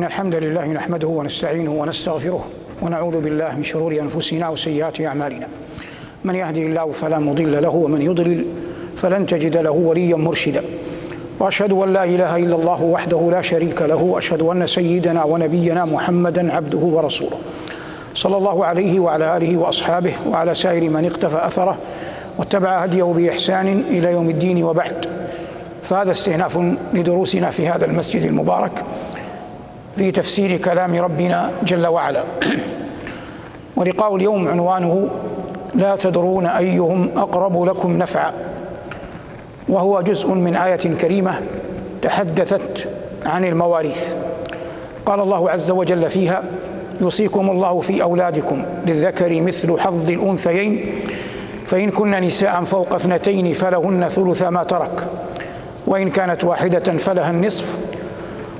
إن الحمد لله نحمده ونستعينه ونستغفره ونعوذ بالله من شرور أنفسنا وسيئات أعمالنا. من يهده الله فلا مضل له ومن يضلل فلن تجد له وليا مرشدا. وأشهد أن لا إله إلا الله وحده لا شريك له وأشهد أن سيدنا ونبينا محمدا عبده ورسوله. صلى الله عليه وعلى آله وأصحابه وعلى سائر من اقتفى أثره واتبع هديه بإحسان إلى يوم الدين وبعد. فهذا استئناف لدروسنا في هذا المسجد المبارك. في تفسير كلام ربنا جل وعلا. ولقاء اليوم عنوانه لا تدرون أيهم أقرب لكم نفعا. وهو جزء من آية كريمة تحدثت عن المواريث. قال الله عز وجل فيها يوصيكم الله في أولادكم للذكر مثل حظ الأنثيين فإن كن نساء فوق اثنتين فلهن ثلث ما ترك وإن كانت واحدة فلها النصف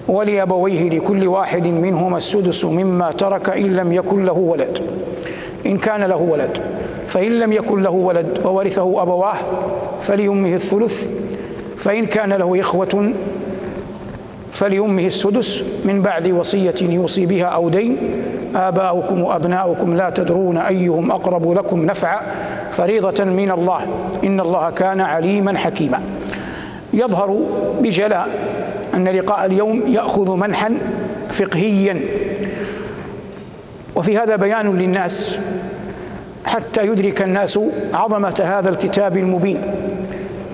ولأبويه لكل واحد منهما السدس مما ترك إن لم يكن له ولد. إن كان له ولد فإن لم يكن له ولد وورثه أبواه فليمه الثلث. فإن كان له إخوة فليمه السدس. من بعد وصية يوصي بها أو دين آباؤكم وأبناؤكم لا تدرون أيهم أقرب لكم نفعا. فريضة من الله. إن الله كان عليما حكيما. يظهر بجلاء أن لقاء اليوم يأخذ منحا فقهيا. وفي هذا بيان للناس حتى يدرك الناس عظمة هذا الكتاب المبين.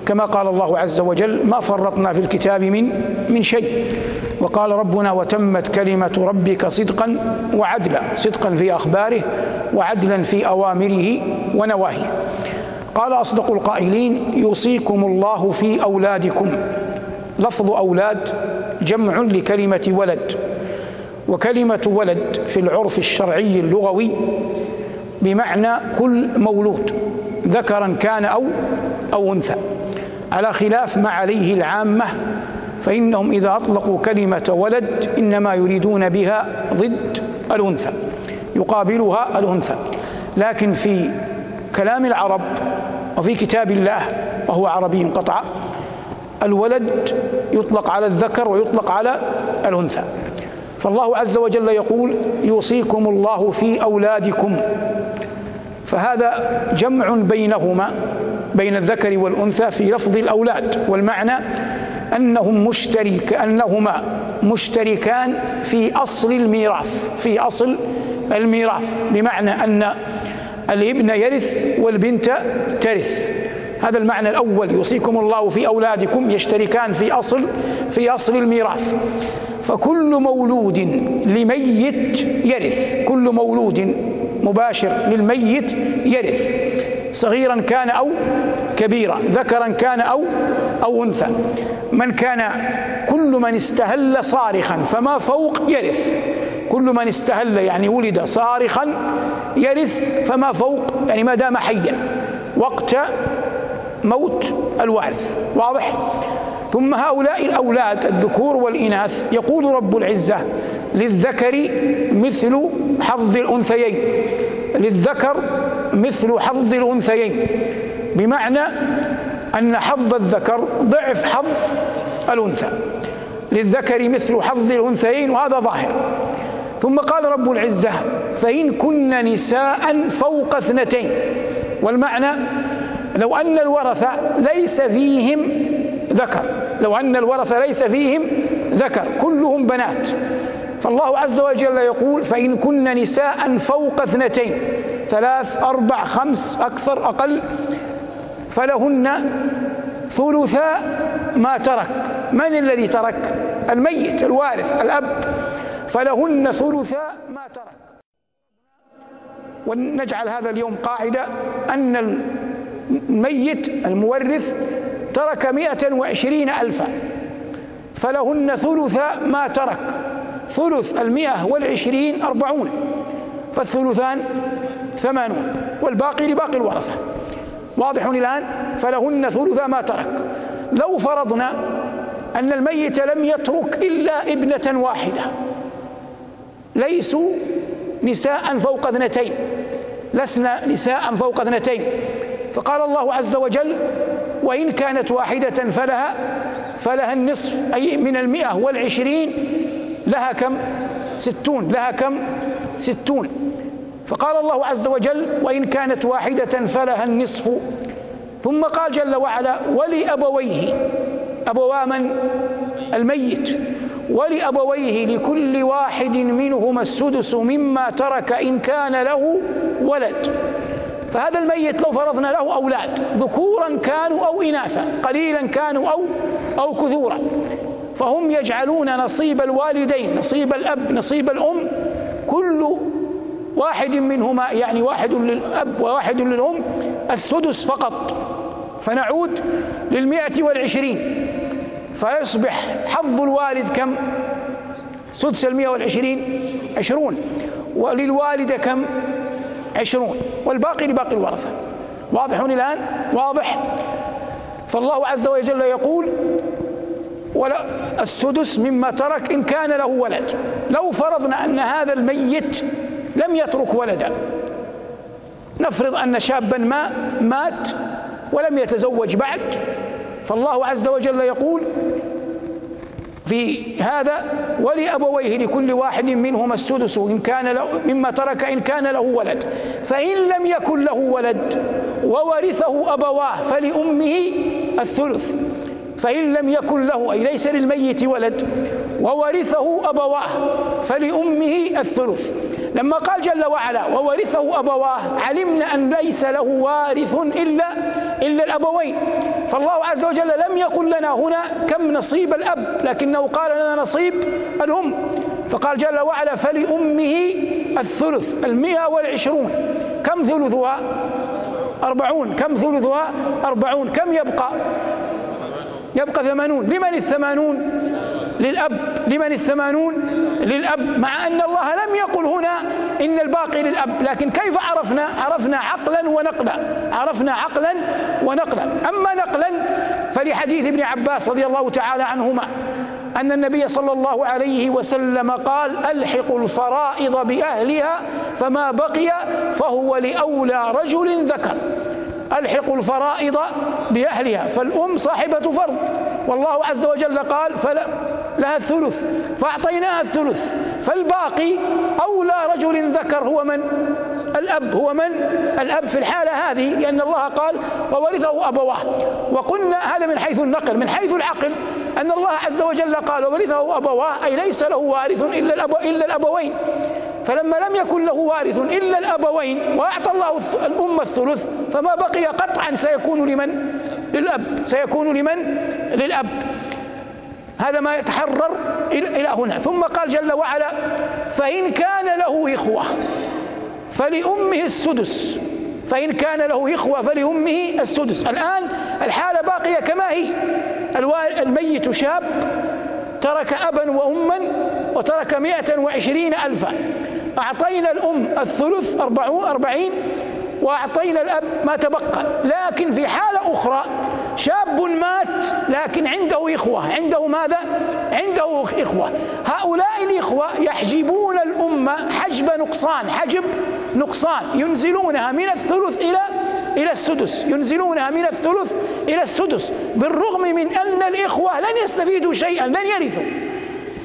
كما قال الله عز وجل ما فرطنا في الكتاب من من شيء وقال ربنا وتمت كلمة ربك صدقا وعدلا صدقا في أخباره وعدلا في أوامره ونواهيه. قال أصدق القائلين يوصيكم الله في أولادكم. لفظ أولاد جمع لكلمة ولد وكلمة ولد في العرف الشرعي اللغوي بمعنى كل مولود ذكرا كان أو أو أنثى. على خلاف ما عليه العامة فإنهم إذا أطلقوا كلمة ولد إنما يريدون بها ضد الأنثى يقابلها الأنثى. لكن في كلام العرب وفي كتاب الله وهو عربي قطعا الولد يطلق على الذكر ويطلق على الأنثى. فالله عز وجل يقول يوصيكم الله في أولادكم. فهذا جمع بينهما بين الذكر والأنثى في لفظ الأولاد والمعنى أنهم مشترك انهما مشتركان في أصل الميراث في أصل الميراث بمعنى أن الابن يرث والبنت ترث. هذا المعنى الأول. يوصيكم الله في أولادكم يشتركان في أصل في أصل الميراث. فكل مولود لميت يرث. كل مولود مباشر للميت يرث. صغيرا كان أو كبيرا ذكرا كان أو أو أنثى. من كان كل من استهل صارخا فما فوق يرث. كل من استهل يعني ولد صارخا يرث فما فوق يعني ما دام حيا وقت موت الوارث واضح؟ ثم هؤلاء الأولاد الذكور والإناث يقول رب العزة للذكر مثل حظ الأنثيين للذكر مثل حظ الأنثيين بمعنى أن حظ الذكر ضعف حظ الأنثى للذكر مثل حظ الأنثيين وهذا ظاهر. ثم قال رب العزة فإن كن نساء فوق اثنتين. والمعنى لو أن الورثه ليس فيهم ذكر لو أن الورثه ليس فيهم ذكر كلهم بنات. فالله عز وجل يقول فإن كن نساء فوق اثنتين ثلاث أربع خمس أكثر أقل فلهن ثلثا ما ترك. من الذي ترك؟ الميت الوارث الأب. فلهن ثلثا ما ترك. ونجعل هذا اليوم قاعدة أن الميت المورث ترك مئة وعشرين ألفا. فلهن ثلثا ما ترك. ثلث المئة والعشرين أربعون. فالثلثان ثمانون. والباقي لباقي الورثة. واضح الآن؟ فلهن ثلث ما ترك. لو فرضنا أن الميت لم يترك إلا ابنة واحدة. ليسوا نساء فوق اثنتين. لسنا نساء فوق اثنتين. فقال الله عز وجل وإن كانت واحدة فلها فلها النصف أي من المئة والعشرين لها كم؟ ستون لها كم؟ ستون. فقال الله عز وجل وإن كانت واحدة فلها النصف. ثم قال جل وعلا ولأبويه. أبوا من؟ الميت. ولأبويه لكل واحد منهما السدس مما ترك إن كان له ولد. فهذا الميت لو فرضنا له أولاد ذكورا كانوا أو إناثا قليلا كانوا أو أو كثورا. فهم يجعلون نصيب الوالدين نصيب الأب نصيب الأم كل واحد منهما يعني واحد للأب وواحد للأم السدس فقط. فنعود للمئة والعشرين. فيصبح حظ الوالد كم؟ سدس المئة والعشرين عشرون. وللوالدة كم؟ عشرون. والباقي لباقي الورثة. واضح الآن؟ واضح. فالله عز وجل يقول ولا السدس مما ترك إن كان له ولد. لو فرضنا أن هذا الميت لم يترك ولدا نفرض أن شابا ما مات ولم يتزوج بعد فالله عز وجل يقول في هذا ولأبويه لكل واحد منهما السدس إن كان له مما ترك إن كان له ولد. فإن لم يكن له ولد وورثه أبواه فلأمه الثلث. فإن لم يكن له أي ليس للميت ولد وورثه أبواه فلأمه الثلث. لما قال جل وعلا وورثه أبواه علمنا أن ليس له وارث إلا إلا الأبوين. فالله عز وجل لم يقل لنا هنا كم نصيب الأب لكنه قال لنا نصيب الأم. فقال جل وعلا فلأمه الثلث المئة والعشرون. كم ثلثها؟ أربعون. كم ثلثها؟ أربعون. كم يبقى؟ يبقى ثمانون. لمن الثمانون؟ للأب. لمن الثمانون؟ للأب مع أن الله لم يقل هنا إن الباقي للأب لكن كيف عرفنا؟ عرفنا عقلا ونقلا عرفنا عقلا ونقلا. أما نقلا فلحديث ابن عباس رضي الله تعالى عنهما أن النبي صلى الله عليه وسلم قال ألحقوا الفرائض بأهلها فما بقي فهو لأولى رجل ذكر. ألحقوا الفرائض بأهلها فالأم صاحبة فرض. والله عز وجل قال فلا لها الثلث فأعطيناها الثلث فالباقي أولى رجل ذكر هو من؟ الأب هو من؟ الأب في الحالة هذه لأن الله قال وورثه أبواه. وقلنا هذا من حيث النقل من حيث العقل أن الله عز وجل قال وورثه أبواه. أي ليس له وارث إلا, الأبو إلا الأبوين. فلما لم يكن له وارث إلا الأبوين وأعطى الله الأم الثلث فما بقي قطعا سيكون لمن؟ للأب. سيكون لمن؟ للأب. هذا ما يتحرر إلى هنا. ثم قال جل وعلا فإن كان له إخوة فلأمه السدس. فإن كان له إخوة فلأمه السدس. الآن الحالة باقية كما هي. الميت شاب ترك أبا وأما وترك مئة وعشرين ألفا. أعطينا الأم الثلث أربعين وأعطينا الأب ما تبقى. لكن في حالة أخرى شاب مات لكن عنده إخوة. عنده ماذا؟ عنده إخوة. هؤلاء الإخوة يحجبون الأمة حجب نقصان. حجب نقصان. ينزلونها من الثلث إلى إلى السدس. ينزلونها من الثلث إلى السدس. بالرغم من أن الإخوة لن يستفيدوا شيئا لن يرثوا.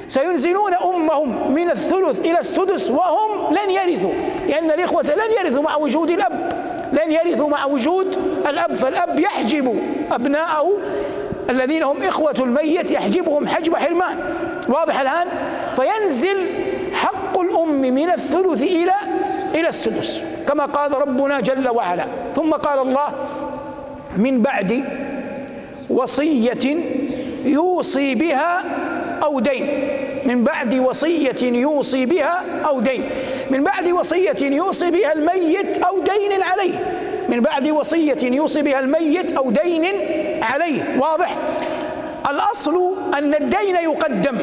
سينزلون أمهم من الثلث إلى السدس وهم لن يرثوا. لأن الإخوة لن يرثوا مع وجود الأب. لن يرثوا مع وجود الأب فالأب يحجب أبناءه الذين هم إخوة الميت يحجبهم حجب حرمان واضح الآن؟ فينزل حق الأم من الثلث إلى إلى السدس كما قال ربنا جل وعلا. ثم قال الله من بعد وصية يوصي بها أو دين من بعد وصية يوصي بها أو دين. من بعد وصية يوصي بها الميت أو دين عليه. من بعد وصية يوصي بها الميت أو دين عليه. واضح؟ الأصل أن الدين يقدم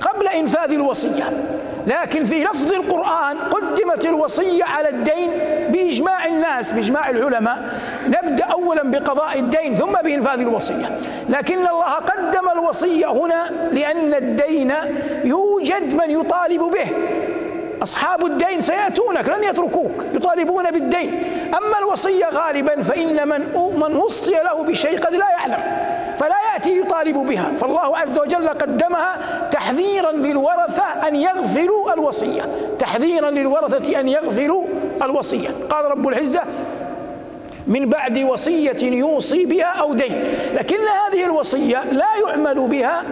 قبل إنفاذ الوصية. لكن في لفظ القرآن قدمت الوصية على الدين بإجماع الناس بإجماع العلماء. نبدأ أولا بقضاء الدين ثم بإنفاذ الوصية. لكن الله قدم الوصية هنا لأن الدين يوجد من يطالب به. أصحاب الدين سيأتونك لن يتركوك يطالبون بالدين. أما الوصية غالبا فإن من من وصي له بشيء قد لا يعلم فلا يأتي يطالب بها. فالله عز وجل قدمها تحذيرا للورثة أن يغفلوا الوصية. تحذيرا للورثة أن يغفلوا الوصية. قال رب العزة من بعد وصية يوصي بها أو دين. لكن هذه الوصية لا يعمل بها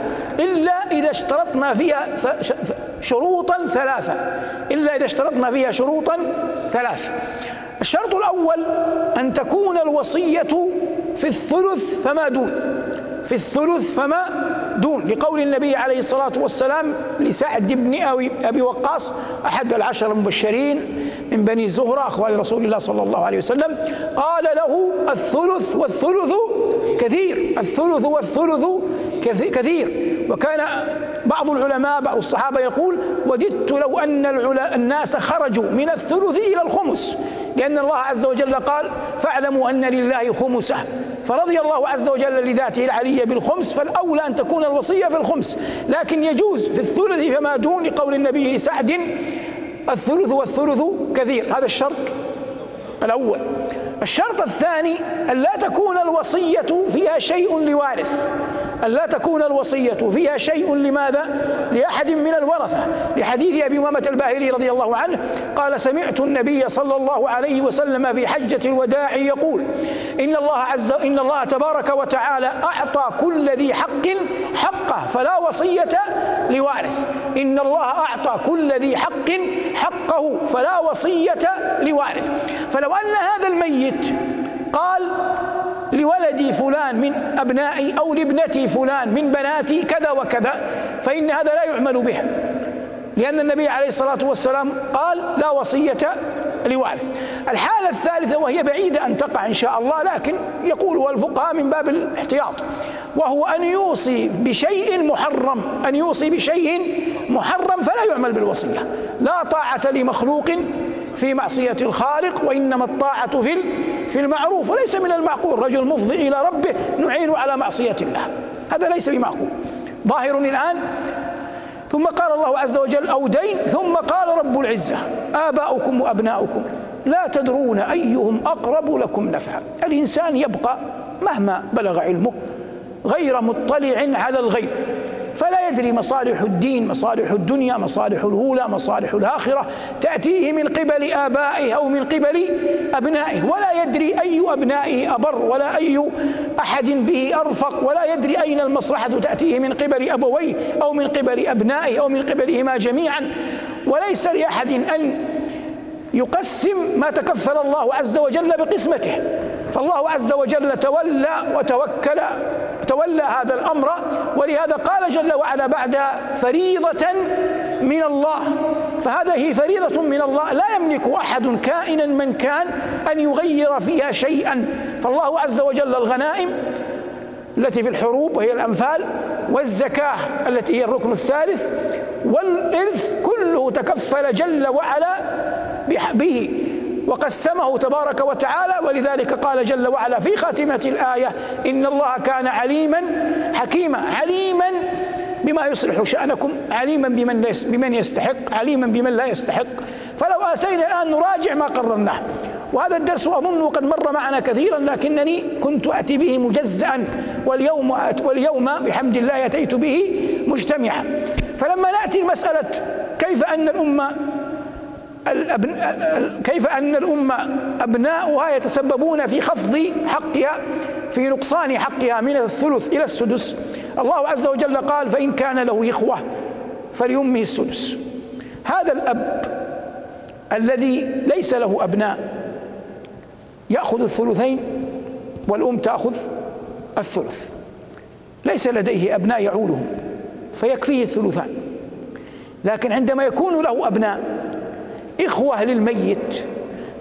إلا إذا اشترطنا فيها شروطا ثلاثة. إلا إذا اشترطنا فيها شروطا ثلاثة. الشرط الأول أن تكون الوصية في الثلث فما دون. في الثلث فما دون. لقول النبي عليه الصلاة والسلام لسعد بن أبي وقاص أحد العشر المبشرين من بني زهرة أخوان رسول الله صلى الله عليه وسلم قال له الثلث والثلث كثير. الثلث والثلث كثير. وكان بعض العلماء بعض الصحابة يقول وددت لو أن الناس خرجوا من الثلث إلى الخمس. لأن الله عز وجل قال فاعلموا أن لله خمسه فرضي الله عز وجل لذاته العلي بالخمس فالأولى أن تكون الوصية في الخمس. لكن يجوز في الثلث فما دون لقول النبي لسعد الثلث والثلث كثير. هذا الشرط الأول. الشرط الثاني أن لا تكون الوصية فيها شيء لوارث. أن لا تكون الوصية فيها شيء لماذا؟ لأحد من الورثة. لحديث أبي أمامة الباهلي رضي الله عنه قال سمعت النبي صلى الله عليه وسلم في حجة الوداع يقول إن الله عز إن الله تبارك وتعالى أعطى كل ذي حق حقه فلا وصية لوارث. إن الله أعطى كل ذي حق حقه فلا وصية لوارث. فلو أن هذا الميت قال لولدي فلان من أبنائي أو لابنتي فلان من بناتي كذا وكذا فإن هذا لا يعمل به. لأن النبي عليه الصلاة والسلام قال لا وصية لوارث. الحالة الثالثة وهي بعيدة أن تقع إن شاء الله لكن يقولها الفقهاء من باب الاحتياط وهو أن يوصي بشيء محرم أن يوصي بشيء محرم فلا يعمل بالوصية. لا طاعة لمخلوق في معصية الخالق وإنما الطاعة في في المعروف وليس من المعقول. رجل مفضي إلى ربه نعين على معصية الله. هذا ليس بمعقول. ظاهر الآن ثم قال الله عز وجل أو دين ثم قال رب العزة آباؤكم وأبناؤكم لا تدرون أيهم أقرب لكم نفعا. الإنسان يبقى مهما بلغ علمه غير مطلع على الغيب. فلا يدري مصالح الدين مصالح الدنيا مصالح الأولى مصالح الآخرة تأتيه من قبل آبائه أو من قبل أبنائه. ولا يدري أي أبنائه أبر ولا أي أحد به أرفق. ولا يدري أين المصلحة تأتيه من قبل أبويه أو من قبل أبنائه أو من قبلهما جميعا. وليس لأحد أن يقسم ما تكفل الله عز وجل بقسمته. فالله عز وجل تولى وتوكل تولى هذا الأمر ولهذا قال جل وعلا بعد فريضة من الله. فهذه فريضة من الله. لا يملك أحد كائنا من كان أن يغير فيها شيئا. فالله عز وجل الغنائم التي في الحروب وهي الأنفال والزكاة التي هي الركن الثالث والإرث كله تكفل جل وعلا به وقسمه تبارك وتعالى. ولذلك قال جل وعلا في خاتمة الآية إن الله كان عليما حكيما عليما بما يصلح شأنكم عليما بمن بمن يستحق عليما بمن لا يستحق. فلو آتينا الآن نراجع ما قررناه. وهذا الدرس أظن قد مر معنا كثيرا لكنني كنت أتي به مجزأ واليوم واليوم بحمد الله أتيت به مجتمعا. فلما نأتي مسألة كيف أن الأمة كيف أن الأمة أبناؤها يتسببون في خفض حقها في نقصان حقها من الثلث إلى السدس. الله عز وجل قال فإن كان له إخوة فليمه السدس. هذا الأب الذي ليس له أبناء يأخذ الثلثين والأم تأخذ الثلث. ليس لديه أبناء يعولهم فيكفيه الثلثان. لكن عندما يكون له أبناء إخوة للميت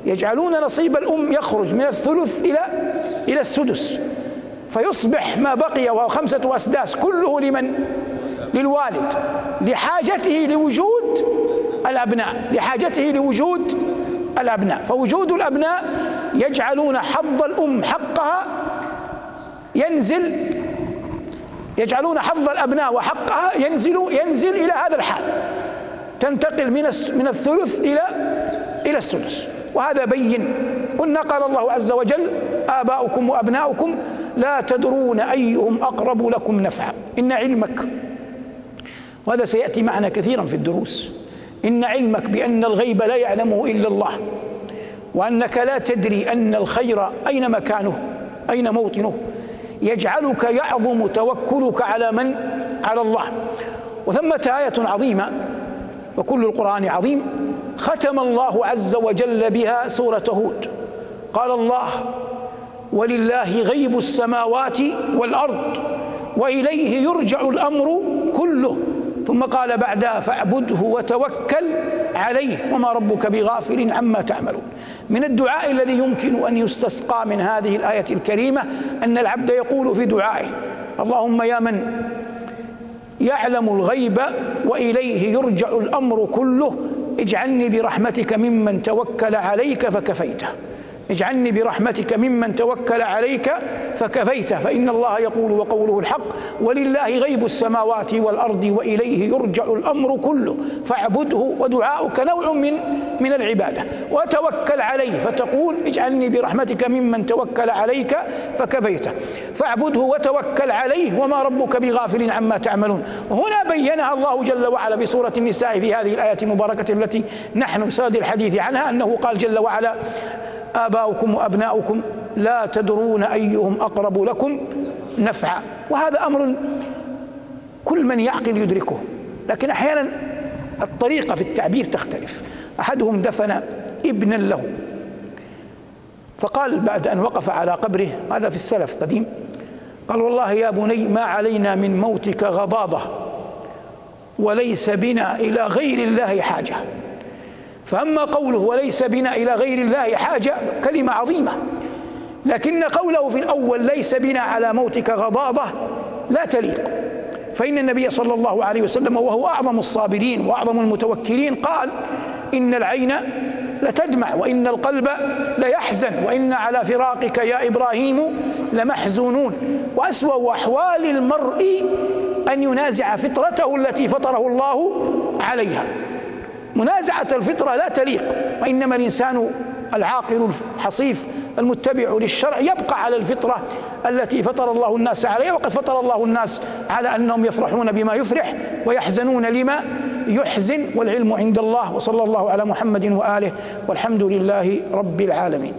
يجعلون نصيب الأم يخرج من الثلث إلى إلى السدس. فيصبح ما بقي وهو خمسة أسداس كله لمن؟ للوالد. لحاجته لوجود الأبناء. لحاجته لوجود الأبناء. فوجود الأبناء يجعلون حظ الأم حقها ينزل يجعلون حظ الأبناء وحقها ينزل ينزل إلى هذا الحال. تنتقل من من الثلث إلى إلى السدس. وهذا بين. قلنا قال الله عز وجل آباؤكم وأبناؤكم لا تدرون أيهم أقرب لكم نفعا. إن علمك وهذا سيأتي معنا كثيرا في الدروس. إن علمك بأن الغيب لا يعلمه إلا الله وأنك لا تدري أن الخير أين مكانه أين موطنه. يجعلك يعظم توكلك على من؟ على الله. وثمة آية عظيمة وكل القرآن عظيم. ختم الله عز وجل بها سورة هود. قال الله ولله غيب السماوات والأرض وإليه يرجع الأمر كله. ثم قال بعدها فاعبده وتوكل عليه. وما ربك بغافل عما تعملون. من الدعاء الذي يمكن أن يستسقى من هذه الآية الكريمة أن العبد يقول في دعائه اللهم يا من يعلم الغيب وإليه يرجع الأمر كله اجعلني برحمتك ممن توكل عليك فكفيته. اجعلني برحمتك ممن توكل عليك فكفيته فإن الله يقول وقوله الحق ولله غيب السماوات والأرض وإليه يرجع الأمر كله فاعبده ودعاؤك نوع من من العبادة. وتوكل عليه فتقول اجعلني برحمتك ممن توكل عليك فكفيته فاعبده وتوكل عليه وما ربك بغافل عما تعملون. هنا بينها الله جل وعلا بسورة النساء في هذه الآية المباركة التي نحن بصدد الحديث عنها أنه قال جل وعلا آباؤكم وأبناؤكم لا تدرون أيهم أقرب لكم نفعا. وهذا أمر كل من يعقل يدركه. لكن أحيانا الطريقة في التعبير تختلف. أحدهم دفن ابنا له. فقال بعد أن وقف على قبره هذا في السلف قديم قال والله يا بني ما علينا من موتك غضاضة وليس بنا إلى غير الله حاجة. فأما قوله وليس بنا إلى غير الله حاجة كلمة عظيمة. لكن قوله في الأول ليس بنا على موتك غضاضة لا تليق. فإن النبي صلى الله عليه وسلم وهو أعظم الصابرين وأعظم المتوكلين قال إن العين لتدمع وإن القلب ليحزن وإن على فراقك يا إبراهيم لمحزونون. وأسوأ أحوال المرء أن ينازع فطرته التي فطره الله عليها. منازعة الفطرة لا تليق وإنما الإنسان العاقل الحصيف المتبع للشرع يبقى على الفطرة التي فطر الله الناس عليها وقد فطر الله الناس على أنهم يفرحون بما يفرح ويحزنون لما يحزن والعلم عند الله وصلى الله على محمد وآله والحمد لله رب العالمين.